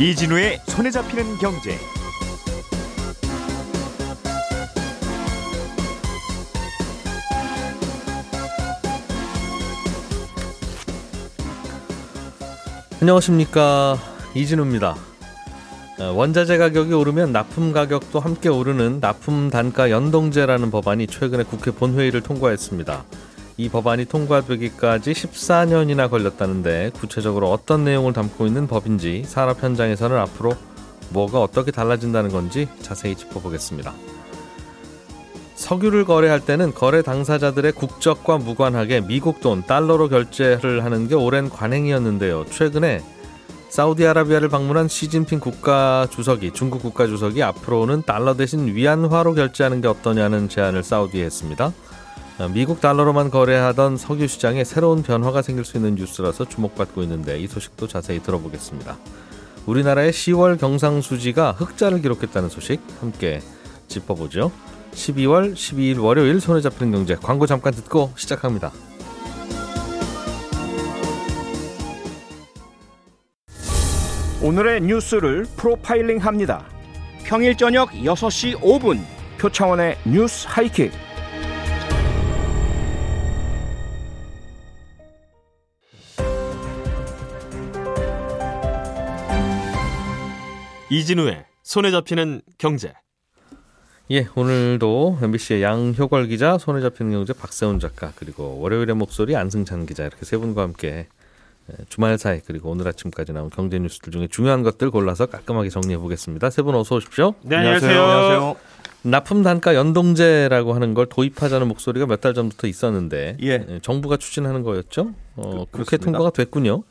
이진우의 손에 잡히는 경제. 안녕하십니까 이진우입니다. 어, 원자재 가격이 오르면 납품 가격도 함께 오르는 납품 단가 연동제라는 법안이 최근에 국회 본회의를 통과했습니다. 이 법안이 통과되기까지 14년이나 걸렸다는데 구체적으로 어떤 내용을 담고 있는 법인지 산업 현장에서는 앞으로 뭐가 어떻게 달라진다는 건지 자세히 짚어보겠습니다. 석유를 거래할 때는 거래 당사자들의 국적과 무관하게 미국 돈 달러로 결제를 하는 게 오랜 관행이었는데요. 최근에 사우디아라비아를 방문한 시진핑 국가 주석이 중국 국가 주석이 앞으로는 달러 대신 위안화로 결제하는 게 어떠냐는 제안을 사우디에 했습니다. 미국 달러로만 거래하던 석유 시장에 새로운 변화가 생길 수 있는 뉴스라서 주목받고 있는데 이 소식도 자세히 들어보겠습니다. 우리나라의 10월 경상수지가 흑자를 기록했다는 소식 함께 짚어보죠. 12월 12일 월요일 손에 잡히는 경제 광고 잠깐 듣고 시작합니다. 오늘의 뉴스를 프로파일링 합니다. 평일 저녁 6시 5분 표창원의 뉴스 하이킥. 이진우의 손에 잡히는 경제. 예, 오늘도 MBC의 양효걸 기자, 손에 잡히는 경제 박세훈 작가, 그리고 월요일의 목소리 안승찬 기자 이렇게 세 분과 함께 주말 사이 그리고 오늘 아침까지 나온 경제 뉴스들 중에 중요한 것들 골라서 깔끔하게 정리해 보겠습니다. 세 분 어서 오십시오. 네, 안녕하세요. 안녕하세요. 납품 단가 연동제라고 하는 걸 도입하자는 목소리가 몇 달 전부터 있었는데 예. 정부가 추진하는 거였죠. 어, 그, 국회 통과가 됐군요.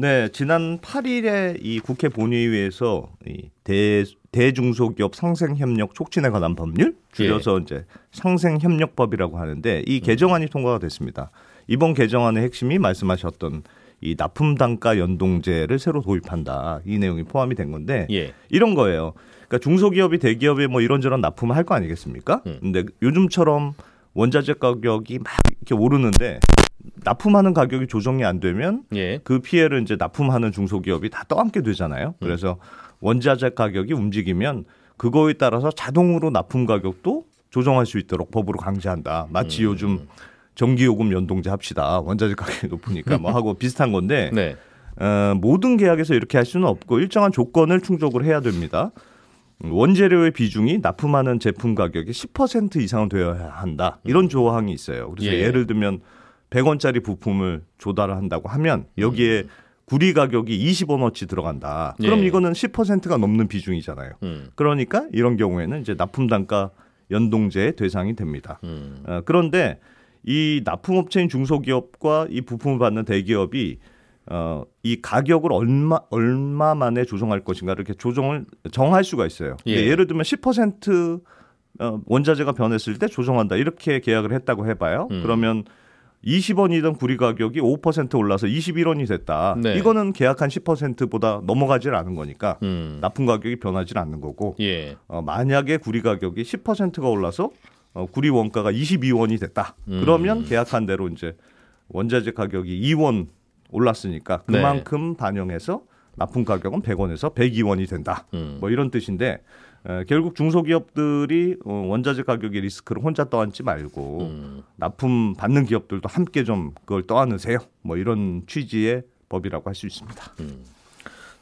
네, 지난 8일에 이 국회 본회의에서 이 대, 대중소기업 상생협력 촉진에 관한 법률 줄여서 예. 이제 상생협력법이라고 하는데 이 개정안이 통과가 됐습니다. 이번 개정안의 핵심이 말씀하셨던 이 납품 단가 연동제를 새로 도입한다 이 내용이 포함이 된 건데 예. 이런 거예요. 그러니까 중소기업이 대기업에 뭐 이런저런 납품을 할 거 아니겠습니까? 음. 근데 요즘처럼 원자재 가격이 막 이렇게 오르는데 납품하는 가격이 조정이 안 되면 예. 그 피해를 이제 납품하는 중소기업이 다 떠안게 되잖아요. 음. 그래서 원자재 가격이 움직이면 그거에 따라서 자동으로 납품 가격도 조정할 수 있도록 법으로 강제한다. 마치 음. 요즘 전기요금 연동제 합시다. 원자재 가격이 높으니까 뭐 하고 비슷한 건데 네. 어, 모든 계약에서 이렇게 할 수는 없고 일정한 조건을 충족을 해야 됩니다. 원재료의 비중이 납품하는 제품 가격이 10% 이상은 되어야 한다. 이런 음. 조항이 있어요. 그래서 예. 를 들면 100원짜리 부품을 조달을 한다고 하면 여기에 음. 구리 가격이 20원어치 들어간다. 그럼 예. 이거는 10%가 넘는 비중이잖아요. 음. 그러니까 이런 경우에는 이제 납품 단가 연동제의 대상이 됩니다. 음. 어, 그런데 이 납품업체인 중소기업과 이 부품을 받는 대기업이 어, 이 가격을 얼마 얼마 만에 조정할 것인가를 이렇게 조정을 정할 수가 있어요. 예. 예를 들면 10% 어, 원자재가 변했을 때 조정한다 이렇게 계약을 했다고 해봐요. 음. 그러면 20원이던 구리 가격이 5% 올라서 21원이 됐다. 네. 이거는 계약한 10%보다 넘어가질 않은 거니까 음. 납품 가격이 변하지 않는 거고 예. 어, 만약에 구리 가격이 10%가 올라서 어, 구리 원가가 22원이 됐다. 음. 그러면 계약한 대로 이제 원자재 가격이 2원 올랐으니까 네. 그만큼 네. 반영해서 납품 가격은 100원에서 102원이 된다. 음. 뭐 이런 뜻인데 에, 결국 중소기업들이 어, 원자재 가격의 리스크를 혼자 떠안지 말고 음. 납품 받는 기업들도 함께 좀 그걸 떠안으세요. 뭐 이런 취지의 법이라고 할 수 있습니다. 음.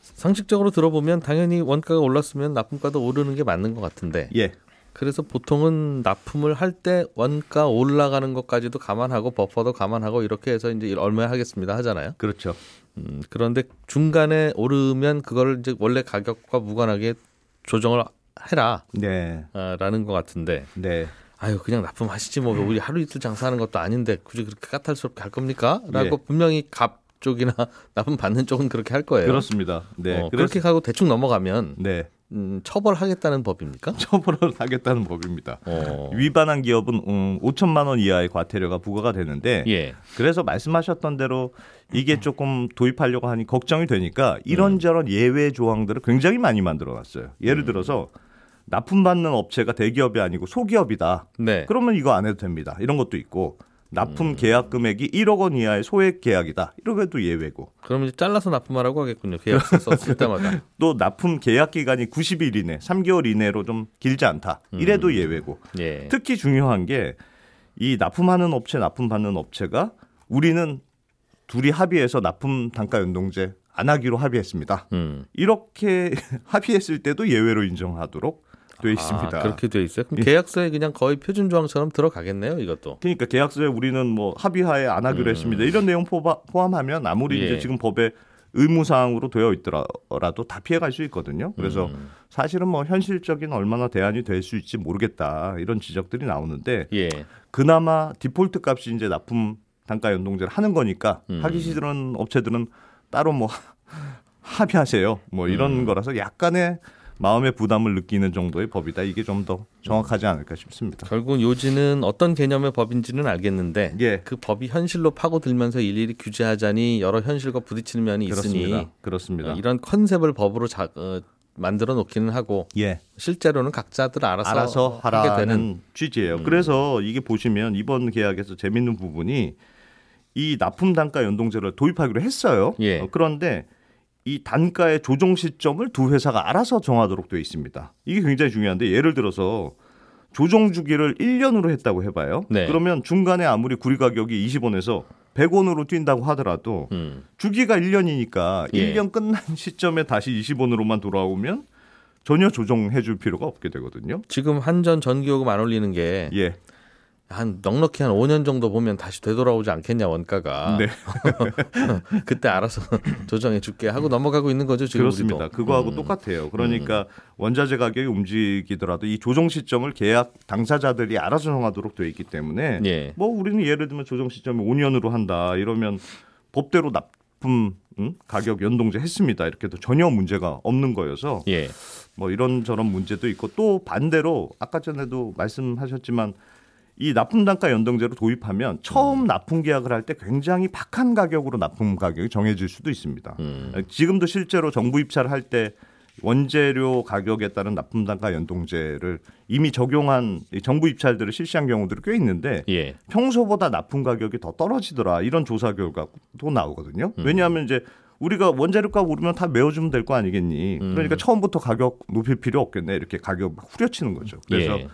상식적으로 들어보면 당연히 원가가 올랐으면 납품가도 오르는 게 맞는 것 같은데. 예. 그래서 보통은 납품을 할 때 원가 올라가는 것까지도 감안하고 버퍼도 감안하고 이렇게 해서 이제 얼마에 하겠습니다 하잖아요. 그렇죠. 음, 그런데 중간에 오르면 그걸 이제 원래 가격과 무관하게 조정을 해라. 네. 아, 라는 것 같은데. 네. 아유 그냥 납품하시지 뭐 우리 하루 이틀 장사하는 것도 아닌데 굳이 그렇게 까탈스럽게 할 겁니까? 라고 네. 분명히 갑 쪽이나 납품 받는 쪽은 그렇게 할 거예요. 그렇습니다. 네. 어, 그렇게 하고 대충 넘어가면 네. 음, 처벌하겠다는 법입니까? 처벌을 하겠다는 법입니다. 어. 위반한 기업은 음, 5천만 원 이하의 과태료가 부과가 되는데 예. 그래서 말씀하셨던 대로 이게 조금 도입하려고 하니 걱정이 되니까 이런저런 음. 예외 조항들을 굉장히 많이 만들어 놨어요. 예를 음. 들어서 납품받는 업체가 대기업이 아니고 소기업이다. 네. 그러면 이거 안 해도 됩니다. 이런 것도 있고 납품 계약 금액이 1억 원 이하의 소액 계약이다. 이러게도 예외고. 그럼 이제 잘라서 납품하라고 하겠군요. 계약서 썼을 때마다. 또 납품 계약 기간이 90일 이내, 3개월 이내로 좀 길지 않다. 이래도 예외고. 예. 특히 중요한 게 이 납품하는 업체, 납품받는 업체가 우리는 둘이 합의해서 납품 단가 연동제 안 하기로 합의했습니다. 음. 이렇게 합의했을 때도 예외로 인정하도록 돼 있습니다. 아, 그렇게 돼 있어요. 그럼 계약서에 그냥 거의 표준 조항처럼 들어가겠네요. 이것도. 그러니까 계약서에 우리는 뭐 합의하에 안 하기로 했습니다. 이런 내용 포함하면 아무리 음. 예. 이제 지금 법에 의무사항으로 되어 있더라도 다 피해갈 수 있거든요. 그래서 음. 사실은 뭐 현실적인 얼마나 대안이 될 수 있지 모르겠다 이런 지적들이 나오는데 예. 그나마 디폴트 값이 이제 납품 단가 연동제를 하는 거니까 음. 하기 싫은 업체들은 따로 뭐 합의하세요. 뭐 이런 음. 거라서 약간의 마음의 부담을 느끼는 정도의 법이다. 이게 좀 더 정확하지 않을까 싶습니다. 결국은 요지는 어떤 개념의 법인지는 알겠는데 예. 그 법이 현실로 파고들면서 일일이 규제하자니 여러 현실과 부딪히는 면이 있으니 그렇습니다. 그렇습니다. 어, 이런 컨셉을 법으로 자, 어, 만들어 놓기는 하고 예. 실제로는 각자들 알아서, 알아서 하게 하라는 되는 취지예요. 음. 그래서 이게 보시면 이번 계약에서 재밌는 부분이 이 납품 단가 연동제를 도입하기로 했어요. 예. 어, 그런데 이 단가의 조정 시점을 두 회사가 알아서 정하도록 되어 있습니다. 이게 굉장히 중요한데 예를 들어서 조정 주기를 1년으로 했다고 해봐요. 네. 그러면 중간에 아무리 구리 가격이 20원에서 100원으로 뛴다고 하더라도 음. 주기가 1년이니까 예. 1년 끝난 시점에 다시 20원으로만 돌아오면 전혀 조정해 줄 필요가 없게 되거든요. 지금 한전 전기요금 안 올리는 게 예. 한 넉넉히 한 5년 정도 보면 다시 되돌아오지 않겠냐 원가가 네. 그때 알아서 조정해 줄게 하고 넘어가고 있는 거죠 지금 그렇습니다. 우리도. 그거하고 음. 똑같아요. 그러니까 원자재 가격이 움직이더라도 이 조정 시점을 계약 당사자들이 알아서 정하도록 되어 있기 때문에 예. 뭐 우리는 예를 들면 조정 시점을 5년으로 한다 이러면 법대로 납품 음? 가격 연동제 했습니다. 이렇게도 전혀 문제가 없는 거여서 예. 뭐 이런 저런 문제도 있고 또 반대로 아까 전에도 말씀하셨지만 이 납품 단가 연동제로 도입하면 처음 납품 계약을 할 때 굉장히 박한 가격으로 납품 가격이 정해질 수도 있습니다. 음. 지금도 실제로 정부 입찰을 할 때 원재료 가격에 따른 납품 단가 연동제를 이미 적용한 이 정부 입찰들을 실시한 경우들이 꽤 있는데 예. 평소보다 납품 가격이 더 떨어지더라 이런 조사 결과도 나오거든요. 음. 왜냐하면 이제 우리가 원자료값 오르면 다 메워주면 될 거 아니겠니? 음. 그러니까 처음부터 가격 높일 필요 없겠네 이렇게 가격 막 후려치는 거죠. 그래서 예.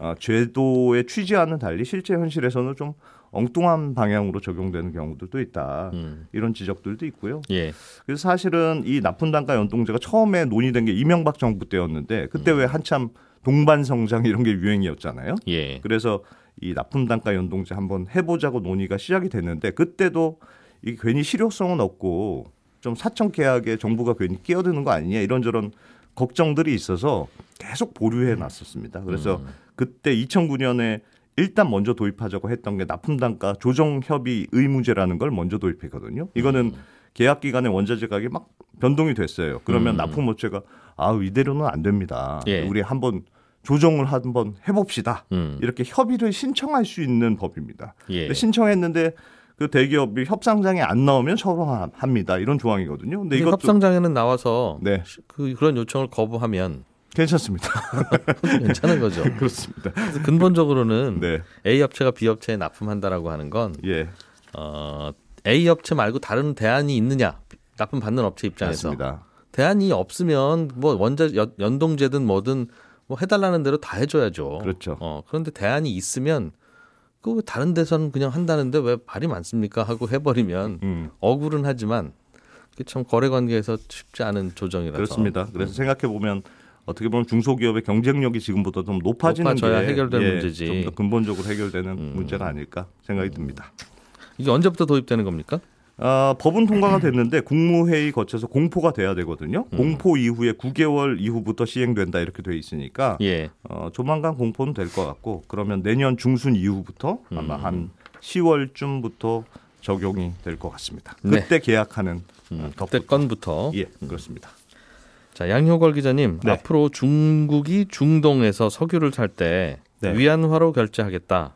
어, 제도의 취지와는 달리 실제 현실에서는 좀 엉뚱한 방향으로 적용되는 경우들도 있다. 음. 이런 지적들도 있고요. 예. 그래서 사실은 이 납품 단가 연동제가 처음에 논의된 게 이명박 정부 때였는데 그때 왜 한참 동반 성장 이런 게 유행이었잖아요. 예. 그래서 이 납품 단가 연동제 한번 해보자고 논의가 시작이 됐는데 그때도 이게 괜히 실효성은 없고 좀 사적 계약에 정부가 괜히 끼어드는 거 아니냐 이런저런 걱정들이 있어서 계속 보류해 놨었습니다. 그래서 음. 그때 2009년에 일단 먼저 도입하자고 했던 게 납품 단가 조정 협의 의무제라는 걸 먼저 도입했거든요. 이거는 계약 기간에 원자재 가격이 막 변동이 됐어요. 그러면 음. 납품 업체가 아 이대로는 안 됩니다. 예. 우리 한번 조정을 한번 해봅시다. 음. 이렇게 협의를 신청할 수 있는 법입니다. 예. 신청했는데 그 대기업이 협상장에 안 나오면 처벌합니다. 이런 조항이거든요. 근데 근데 이것도 협상장에는 나와서 네 그 그런 요청을 거부하면 괜찮습니다. 괜찮은 거죠. 그렇습니다. 근본적으로는 네, A 업체가 B 업체에 납품한다라고 하는 건 예, 어, A 업체 말고 다른 대안이 있느냐 납품 받는 업체 입장에서 맞습니다. 대안이 없으면 뭐 원자 연- 연동제든 뭐든 뭐 해달라는 대로 다 해줘야죠. 그렇죠. 어, 그런데 대안이 있으면 그왜 다른 데서는 그냥 한다는데 왜 발이 많습니까 하고 해버리면 음, 억울은 하지만 그게 참 거래 관계에서 쉽지 않은 조정이라서 그렇습니다. 그래서 생각해 보면 어떻게 보면 중소기업의 경쟁력이 지금보다 좀 높아지는 게 해결될 예, 문제지. 좀 더 근본적으로 해결되는 음. 문제가 아닐까 생각이 듭니다. 이게 언제부터 도입되는 겁니까? 아, 법은 통과가 됐는데 국무회의 거쳐서 공포가 돼야 되거든요. 음. 공포 이후에 9개월 이후부터 시행된다 이렇게 돼 있으니까 예. 어, 조만간 공포는 될 것 같고 그러면 내년 중순 이후부터 아마 음. 한 10월쯤부터 적용이 될 것 같습니다. 네. 그때 계약하는 음, 어, 그때 건부터 예 그렇습니다. 자 양효걸 기자님 네. 앞으로 중국이 중동에서 석유를 살때 네. 위안화로 결제하겠다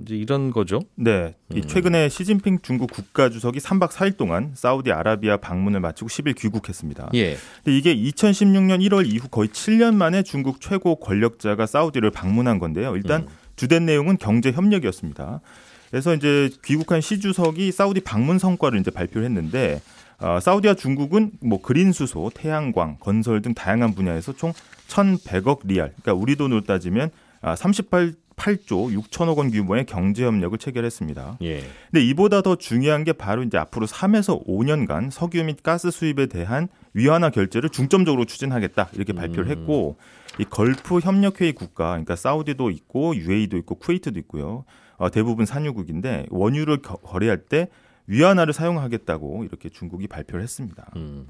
이제 이런 거죠. 네, 이 음. 최근에 시진핑 중국 국가 주석이 3박 4일 동안 사우디 아라비아 방문을 마치고 10일 귀국했습니다. 예. 근데 이게 2016년 1월 이후 거의 7년 만에 중국 최고 권력자가 사우디를 방문한 건데요. 일단 음. 주된 내용은 경제 협력이었습니다. 그래서 이제 귀국한 시 주석이 사우디 방문 성과를 이제 발표를 했는데 어, 사우디와 중국은 뭐 그린 수소, 태양광, 건설 등 다양한 분야에서 총 1,100억 리알, 그러니까 우리 돈으로 따지면 아, 38 8조 6천억 원 규모의 경제 협력을 체결했습니다. 예. 근데 이보다 더 중요한 게 바로 이제 앞으로 3에서 5년간 석유 및 가스 수입에 대한 위안화 결제를 중점적으로 추진하겠다 이렇게 발표를 음. 했고 이 걸프 협력 회의 국가 그러니까 사우디도 있고 UAE도 있고 쿠웨이트도 있고요. 어, 대부분 산유국인데 원유를 거, 거래할 때 위안화를 사용하겠다고 이렇게 중국이 발표를 했습니다. 음.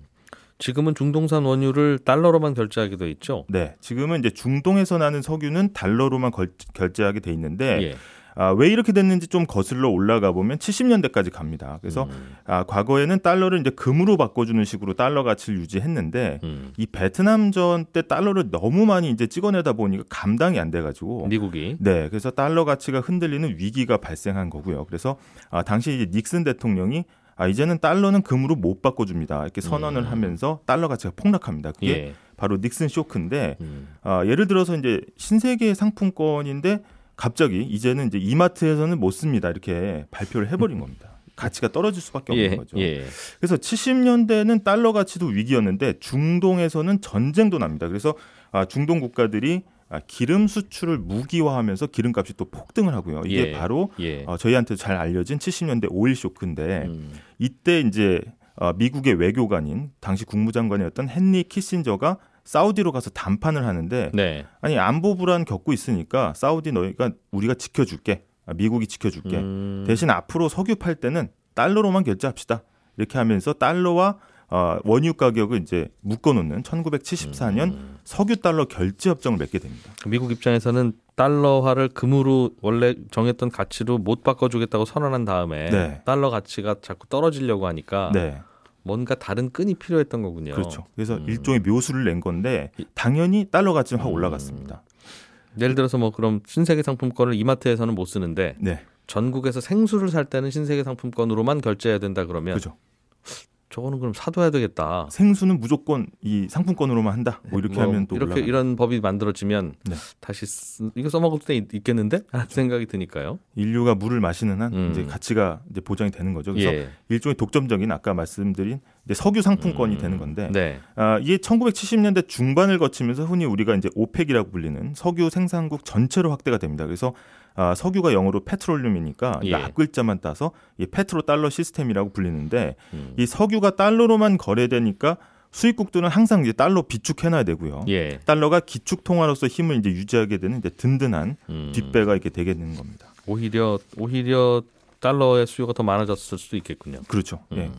지금은 중동산 원유를 달러로만 결제하게 돼 있죠. 네, 지금은 이제 중동에서 나는 석유는 달러로만 걸, 결제하게 돼 있는데 예. 아, 왜 이렇게 됐는지 좀 거슬러 올라가 보면 70년대까지 갑니다. 그래서 음. 아, 과거에는 달러를 이제 금으로 바꿔주는 식으로 달러 가치를 유지했는데 음. 이 베트남전 때 달러를 너무 많이 이제 찍어내다 보니까 감당이 안 돼가지고 미국이 네, 그래서 달러 가치가 흔들리는 위기가 발생한 거고요. 그래서 아, 당시 이제 닉슨 대통령이 아, 이제는 달러는 금으로 못 바꿔줍니다. 이렇게 선언을 음. 하면서 달러 가치가 폭락합니다. 그게 예. 바로 닉슨 쇼크인데 음. 아, 예를 들어서 이제 신세계 상품권인데 갑자기 이제는 이제 이마트에서는 못 씁니다. 이렇게 발표를 해버린 겁니다. 가치가 떨어질 수밖에 없는 예. 거죠. 예. 그래서 70년대는 달러 가치도 위기였는데 중동에서는 전쟁도 납니다. 그래서 아, 중동 국가들이 아, 기름 수출을 무기화하면서 기름값이 또 폭등을 하고요. 이게 예. 바로 예. 어, 저희한테 잘 알려진 70년대 오일 쇼크인데 음. 이때 이제 어, 미국의 외교관인 당시 국무장관이었던 헨리 키신저가 사우디로 가서 담판을 하는데 네. 아니 안보 불안 겪고 있으니까 사우디 너희가 우리가 지켜줄게 아, 미국이 지켜줄게 음. 대신 앞으로 석유 팔 때는 달러로만 결제합시다 이렇게 하면서 달러와 어, 원유 가격을 이제 묶어놓는 1974년 음. 석유 달러 결제 협정을 맺게 됩니다. 미국 입장에서는 달러화를 금으로 원래 정했던 가치로 못 바꿔주겠다고 선언한 다음에 네. 달러 가치가 자꾸 떨어지려고 하니까 네, 뭔가 다른 끈이 필요했던 거군요. 그렇죠. 그래서 음. 일종의 묘수를 낸 건데 당연히 달러 가치는 확 올라갔습니다. 예를 들어서 뭐 그럼 신세계 상품권을 이마트에서는 못 쓰는데 네, 전국에서 생수를 살 때는 신세계 상품권으로만 결제해야 된다 그러면 그죠. 저거는 그럼 사둬야 되겠다. 생수는 무조건 이 상품권으로만 한다. 뭐 이렇게 뭐 하면 또 이렇게 올라가는 이런 법이 만들어지면 네. 다시 쓰, 이거 써먹을 때 있, 있겠는데 하는 생각이 드니까요. 인류가 물을 마시는 한 음. 이제 가치가 이제 보장이 되는 거죠. 그래서 예. 일종의 독점적인 아까 말씀드린 이제 석유 상품권이 음. 되는 건데 네. 아, 이게 1970년대 중반을 거치면서 흔히 우리가 이제 오펙이라고 불리는 석유 생산국 전체로 확대가 됩니다. 그래서 아, 석유가 영어로 페트롤륨이니까 이 예. 앞글자만 따서 이 페트로 달러 시스템이라고 불리는데 음. 이 석유가 달러로만 거래되니까 수입국들은 항상 이제 달러 비축해놔야 되고요. 예. 달러가 기축 통화로서 힘을 이제 유지하게 되는 이제 든든한 음. 뒷배가 이렇게 되게 되는 겁니다. 오히려 오히려 달러의 수요가 더 많아졌을 수도 있겠군요. 그렇죠. 예. 음.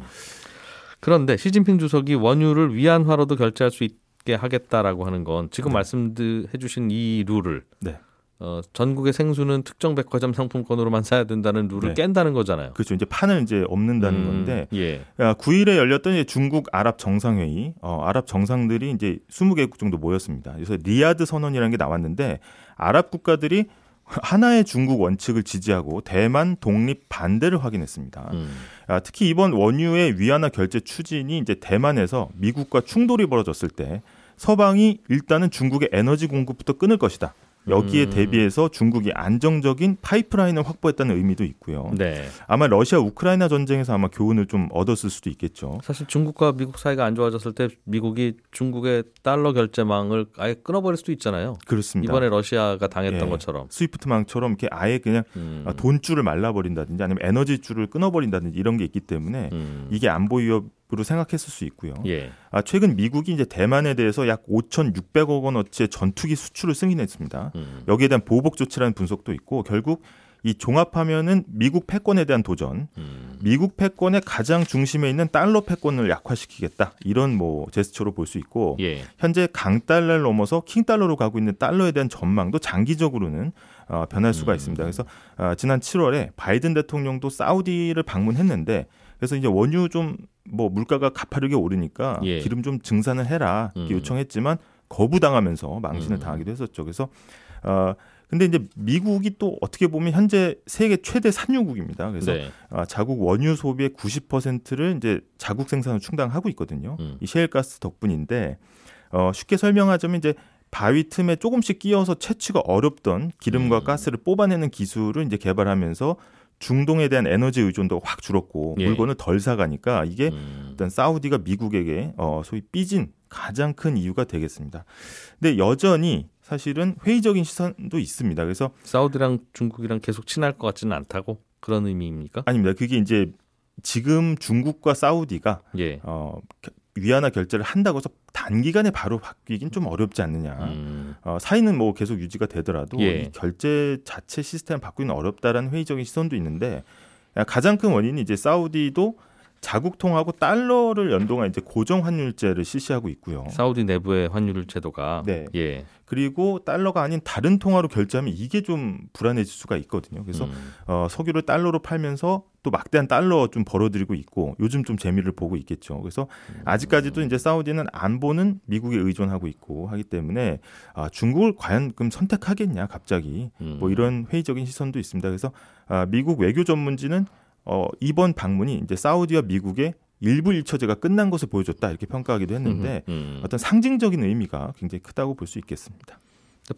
그런데 시진핑 주석이 원유를 위안화로도 결제할 수 있게 하겠다라고 하는 건 지금 네. 말씀해 주신 이 룰을 네. 어, 전국의 생수는 특정 백화점 상품권으로만 사야 된다는 룰을 네. 깬다는 거잖아요. 그렇죠. 이제 판을 이제 엎는다는 음, 건데 예. 9일에 열렸던 이제 중국 아랍 정상회의, 어, 아랍 정상들이 이제 20개국 정도 모였습니다. 그래서 리야드 선언이라는 게 나왔는데 아랍 국가들이 하나의 중국 원칙을 지지하고 대만 독립 반대를 확인했습니다. 음. 아, 특히 이번 원유의 위안화 결제 추진이 이제 대만에서 미국과 충돌이 벌어졌을 때 서방이 일단은 중국의 에너지 공급부터 끊을 것이다. 여기에 음. 대비해서 중국이 안정적인 파이프라인을 확보했다는 의미도 있고요. 네. 아마 러시아 우크라이나 전쟁에서 아마 교훈을 좀 얻었을 수도 있겠죠. 사실 중국과 미국 사이가 안 좋아졌을 때 미국이 중국의 달러 결제망을 아예 끊어버릴 수도 있잖아요. 그렇습니다. 이번에 러시아가 당했던 예. 것처럼. 스위프트망처럼 이렇게 아예 그냥 음. 아, 돈줄을 말라버린다든지 아니면 에너지줄을 끊어버린다든지 이런 게 있기 때문에 음. 이게 안보 위협 으로 생각했을 수 있고요. 예. 아, 최근 미국이 이제 대만에 대해서 약 5,600억 원어치의 전투기 수출을 승인했습니다. 음. 여기에 대한 보복 조치라는 분석도 있고 결국 이 종합하면은 미국 패권에 대한 도전, 음. 미국 패권의 가장 중심에 있는 달러 패권을 약화시키겠다 이런 뭐 제스처로 볼 수 있고 예. 현재 강달러를 넘어서 킹달러로 가고 있는 달러에 대한 전망도 장기적으로는 어, 변할 수가 음. 있습니다. 그래서 어, 지난 7월에 바이든 대통령도 사우디를 방문했는데 그래서 이제 원유 좀 뭐 물가가 가파르게 오르니까 예. 기름 좀 증산을 해라 이렇게 음. 요청했지만 거부당하면서 망신을 음. 당하기도 했었죠. 그래서 어 근데 이제 미국이 또 어떻게 보면 현재 세계 최대 산유국입니다. 그래서 네. 아, 자국 원유 소비의 90%를 이제 자국 생산으로 충당하고 있거든요. 음. 이 셰일가스 덕분인데 어, 쉽게 설명하자면 이제 바위 틈에 조금씩 끼어서 채취가 어렵던 기름과 음. 가스를 뽑아내는 기술을 이제 개발하면서 중동에 대한 에너지 의존도가 확 줄었고 예. 물건을 덜 사가니까 이게 음. 일단 사우디가 미국에게 어, 소위 삐진 가장 큰 이유가 되겠습니다. 근데 여전히 사실은 회의적인 시선도 있습니다. 그래서 사우디랑 중국이랑 계속 친할 것 같지는 않다고 그런 의미입니까? 아닙니다. 그게 이제 지금 중국과 사우디가 예. 어, 겨- 위안화 결제를 한다고 해서 단기간에 바로 바뀌긴 좀 어렵지 않느냐. 음. 어, 사이는 뭐 계속 유지가 되더라도 예. 이 결제 자체 시스템 바꾸기는 어렵다라는 회의적인 시선도 있는데 가장 큰 원인이 이제 사우디도 자국통하고 달러를 연동한 이제 고정 환율제를 실시하고 있고요. 사우디 내부의 환율 제도가 네. 예. 그리고 달러가 아닌 다른 통화로 결제하면 이게 좀 불안해질 수가 있거든요. 그래서 음. 어, 석유를 달러로 팔면서 또 막대한 달러 좀 벌어들이고 있고 요즘 좀 재미를 보고 있겠죠. 그래서 아직까지도 이제 사우디는 안보는 미국에 의존하고 있고 하기 때문에 아, 중국을 과연 그럼 선택하겠냐 갑자기 음. 뭐 이런 회의적인 시선도 있습니다. 그래서 아, 미국 외교 전문지는 어, 이번 방문이 이제 사우디와 미국의 일부 일처제가 끝난 것을 보여줬다 이렇게 평가하기도 했는데 음, 음. 어떤 상징적인 의미가 굉장히 크다고 볼 수 있겠습니다.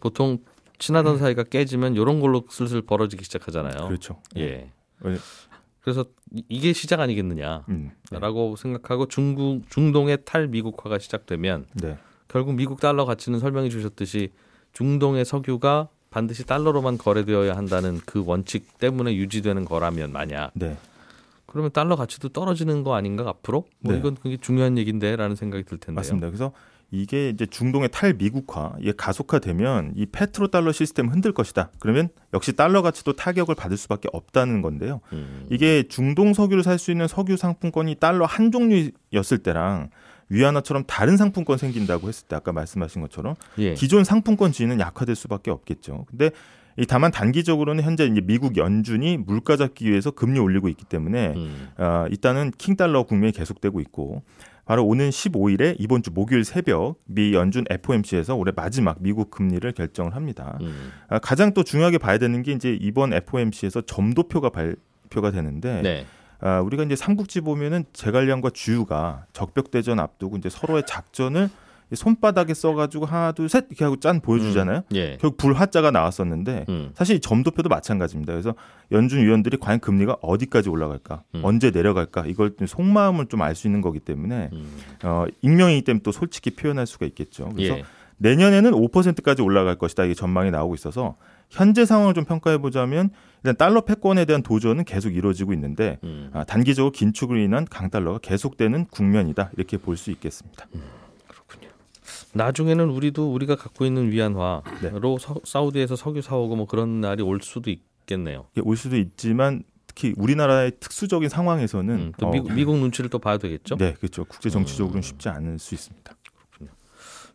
보통 친하던 사이가 깨지면 이런 걸로 슬슬 벌어지기 시작하잖아요. 그렇죠. 예. 네. 그래서 이- 이게 시작 아니겠느냐라고 음, 네. 생각하고 중국 중동의 탈미국화가 시작되면 네. 결국 미국 달러 가치는 설명해 주셨듯이 중동의 석유가 반드시 달러로만 거래되어야 한다는 그 원칙 때문에 유지되는 거라면 만약 네. 그러면 달러 가치도 떨어지는 거 아닌가 앞으로? 뭐 네. 이건 그게 중요한 얘기인데라는 생각이 들 텐데요. 맞습니다. 그래서 이게 이제 중동의 탈미국화 이게 가속화되면 이 페트로 달러 시스템 흔들 것이다. 그러면 역시 달러 가치도 타격을 받을 수밖에 없다는 건데요. 음. 이게 중동 석유를 살 수 있는 석유 상품권이 달러 한 종류였을 때랑 위안화처럼 다른 상품권 생긴다고 했을 때 아까 말씀하신 것처럼 예. 기존 상품권 지위는 약화될 수밖에 없겠죠. 근데 이 다만 단기적으로는 현재 이제 미국 연준이 물가 잡기 위해서 금리 올리고 있기 때문에 음. 아, 일단은 킹 달러 국면이 계속되고 있고 바로 오는 15일에 이번 주 목요일 새벽 미 연준 FOMC에서 올해 마지막 미국 금리를 결정을 합니다. 음. 아, 가장 또 중요하게 봐야 되는 게 이제 이번 FOMC에서 점도표가 발표가 되는데 네. 아, 우리가 이제 삼국지 보면은 제갈량과 주유가 적벽대전 앞두고 이제 서로의 작전을 이 손바닥에 써가지고 하나 둘 셋 이렇게 하고 짠 보여주잖아요. 예. 결국 불화자가 나왔었는데 음. 사실 이 점도표도 마찬가지입니다. 그래서 연준 위원들이 과연 금리가 어디까지 올라갈까, 음. 언제 내려갈까 이걸 좀 속마음을 좀 알 수 있는 거기 때문에 음. 어, 익명이기 때문에 또 솔직히 표현할 수가 있겠죠. 그래서 예. 내년에는 5%까지 올라갈 것이다 이게 전망이 나오고 있어서 현재 상황을 좀 평가해 보자면 일단 달러 패권에 대한 도전은 계속 이루어지고 있는데 음. 아, 단기적으로 긴축으로 인한 강달러가 계속되는 국면이다 이렇게 볼 수 있겠습니다. 나중에는 우리도 우리가 갖고 있는 위안화로 네. 서- 사우디에서 석유 사오고 뭐 그런 날이 올 수도 있겠네요. 이게 올 수도 있지만 특히 우리나라의 특수적인 상황에서는 음, 또 어, 미국, 미국 눈치를 또 봐야 되겠죠. 네 그렇죠 국제 정치적으로는 쉽지 않을 수 있습니다.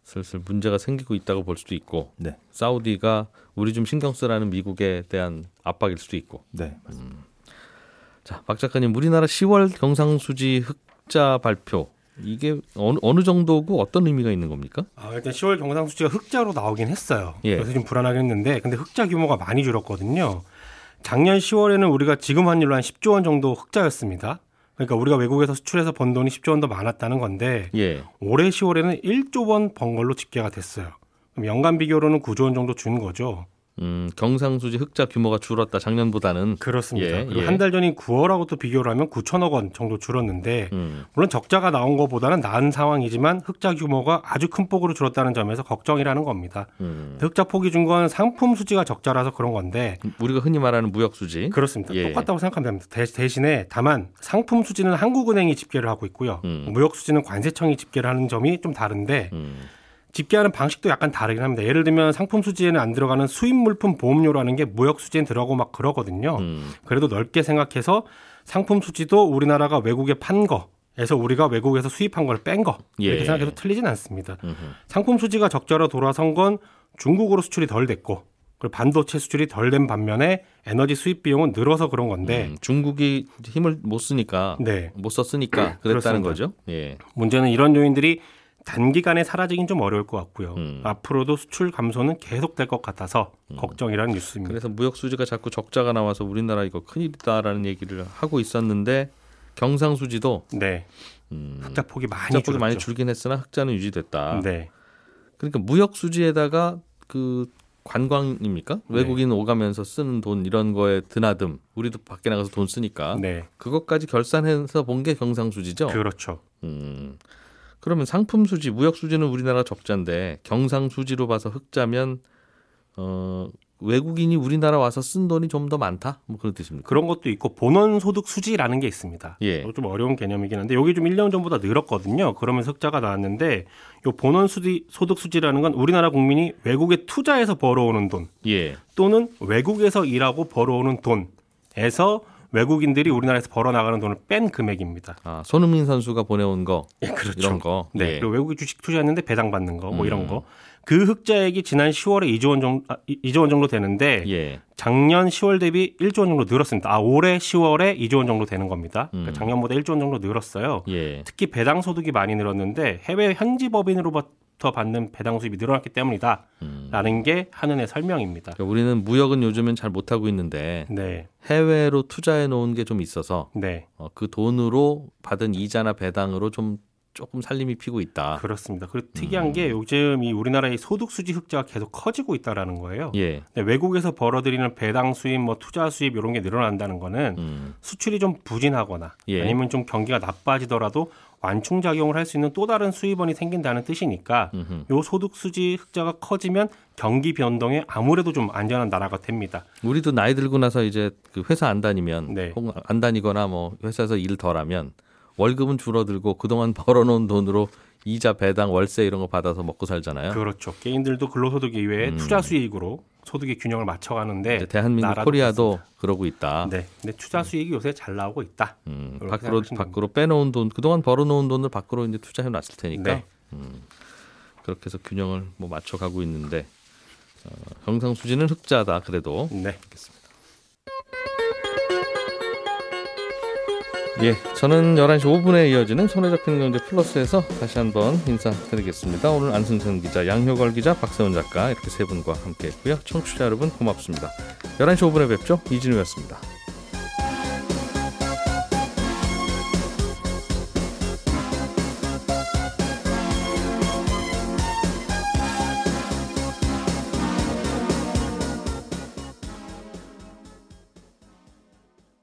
슬슬 문제가 생기고 있다고 볼 수도 있고 네. 사우디가 우리 좀 신경 쓰라는 미국에 대한 압박일 수도 있고. 네 자, 박 작가님, 우리나라 10월 경상수지 흑자 발표 이게 어느, 어느 정도고 어떤 의미가 있는 겁니까? 아, 일단 10월 경상수지가 흑자로 나오긴 했어요. 예. 그래서 좀 불안하긴 했는데, 근데 흑자 규모가 많이 줄었거든요. 작년 10월에는 우리가 지금 환율로 한 10조 원 정도 흑자였습니다. 그러니까 우리가 외국에서 수출해서 번 돈이 10조 원 더 많았다는 건데, 예. 올해 10월에는 1조 원 번 걸로 집계가 됐어요. 그럼 연간 비교로는 9조 원 정도 준 거죠. 음, 경상수지 흑자 규모가 줄었다 작년보다는. 그렇습니다. 예, 그리고 예. 한달 전인 9월하고 또 비교를 하면 9천억 원 정도 줄었는데, 음, 물론 적자가 나온 것보다는 나은 상황이지만 흑자 규모가 아주 큰 폭으로 줄었다는 점에서 걱정이라는 겁니다. 음. 흑자 폭이 준 건 상품 수지가 적자라서 그런 건데 우리가 흔히 말하는 무역 수지. 그렇습니다. 예. 똑같다고 생각하면 됩니다. 대, 대신에 다만 상품 수지는 한국은행이 집계를 하고 있고요. 음. 무역 수지는 관세청이 집계를 하는 점이 좀 다른데 음, 집계하는 방식도 약간 다르긴 합니다. 예를 들면 상품 수지에는 안 들어가는 수입 물품 보험료라는 게 무역 수지엔 들어가고 막 그러거든요. 음, 그래도 넓게 생각해서 상품 수지도 우리나라가 외국에 판 거 에서 우리가 외국에서 수입한 걸 뺀 거 이렇게 예. 생각해도 틀리진 않습니다. 음흠. 상품 수지가 적자로 돌아선 건 중국으로 수출이 덜 됐고 그리고 반도체 수출이 덜 된 반면에 에너지 수입 비용은 늘어서 그런 건데 음, 중국이 힘을 못 쓰니까 네 못 썼으니까 그랬다는 그렇습니다. 거죠. 예. 문제는 이런 요인들이 단기간에 사라지긴 좀 어려울 것 같고요. 음. 앞으로도 수출 감소는 계속될 것 같아서 걱정이라는 뉴스입니다. 그래서 무역 수지가 자꾸 적자가 나와서 우리나라 이거 큰일이다라는 얘기를 하고 있었는데 경상 수지도 네, 음, 흑자 폭이 많이 흑자 폭이 줄었죠. 많이 줄긴 했으나 흑자는 유지됐다. 네, 그러니까 무역 수지에다가 그 관광입니까? 외국인 오가면서 쓰는 돈 이런 거에 드나듦. 우리도 밖에 나가서 돈 쓰니까 네. 그것까지 결산해서 본 게 경상수지죠. 그렇죠. 음. 그러면 상품 수지, 무역 수지는 우리나라 적자인데 경상 수지로 봐서 흑자면 어 외국인이 우리나라 와서 쓴 돈이 좀 더 많다? 뭐 그런 뜻입니까? 그런 것도 있고 본원 소득 수지라는 게 있습니다. 예. 좀 어려운 개념이긴 한데 여기 좀 1년 전보다 늘었거든요. 그러면서 흑자가 나왔는데 요 본원 수지 소득 수지라는 건 우리나라 국민이 외국에 투자해서 벌어오는 돈 예. 또는 외국에서 일하고 벌어오는 돈에서 외국인들이 우리나라에서 벌어 나가는 돈을 뺀 금액입니다. 아, 손흥민 선수가 보내온 거 예, 그렇죠. 이런 거. 네. 예. 그리고 외국에 주식 투자했는데 배당 받는 거 뭐 음. 이런 거. 그 흑자액이 지난 10월에 2조 원 정도 아, 2조 원 정도 되는데 예. 작년 10월 대비 1조 원 정도 늘었습니다. 아, 올해 10월에 2조 원 정도 되는 겁니다. 음. 그러니까 작년보다 1조 원 정도 늘었어요. 예. 특히 배당 소득이 많이 늘었는데 해외 현지 법인으로부터 받는 배당 수입이 늘어났기 때문이다. 음. 라는 게 한은의 설명입니다. 그러니까 우리는 무역은 요즘은 잘 못하고 있는데 네. 해외로 투자해 놓은 게 좀 있어서 네. 어, 그 돈으로 받은 이자나 배당으로 좀 조금 살림이 피고 있다. 그렇습니다. 그리고 음. 특이한 게 요즘 이 우리나라의 소득 수지 흑자가 계속 커지고 있다라는 거예요. 예. 네, 외국에서 벌어들이는 배당 수입, 뭐 투자 수입 이런 게 늘어난다는 거는 음. 수출이 좀 부진하거나 예. 아니면 좀 경기가 나빠지더라도 완충 작용을 할 수 있는 또 다른 수입원이 생긴다는 뜻이니까 음흠. 요 소득 수지 흑자가 커지면 경기 변동에 아무래도 좀 안전한 나라가 됩니다. 우리도 나이 들고 나서 이제 그 회사 안 다니면 네. 혹은 안 다니거나 뭐 회사에서 일 덜하면 월급은 줄어들고 그동안 벌어놓은 돈으로 이자 배당 월세 이런 거 받아서 먹고 살잖아요. 그렇죠. 개인들도 근로소득 이외에 음. 투자 수익으로 소득의 균형을 맞춰가는데 대한민국 코리아도 그러고 있다. 네, 근데 투자 수익이 요새 잘 나오고 있다. 음, 밖으로 밖으로 빼놓은 돈 그동안 벌어놓은 돈을 밖으로 이제 투자해 놨을 테니까 네. 음, 그렇게 해서 균형을 뭐 맞춰가고 있는데 어, 경상수지는 흑자다 그래도 네. 예, 저는 11시 5분에 이어지는 손에 잡히는 경제 플러스에서 다시 한번 인사드리겠습니다. 오늘 안승선 기자, 양효걸 기자, 박세훈 작가 이렇게 세 분과 함께했고요. 청취자 여러분 고맙습니다. 11시 5분에 뵙죠. 이진우였습니다.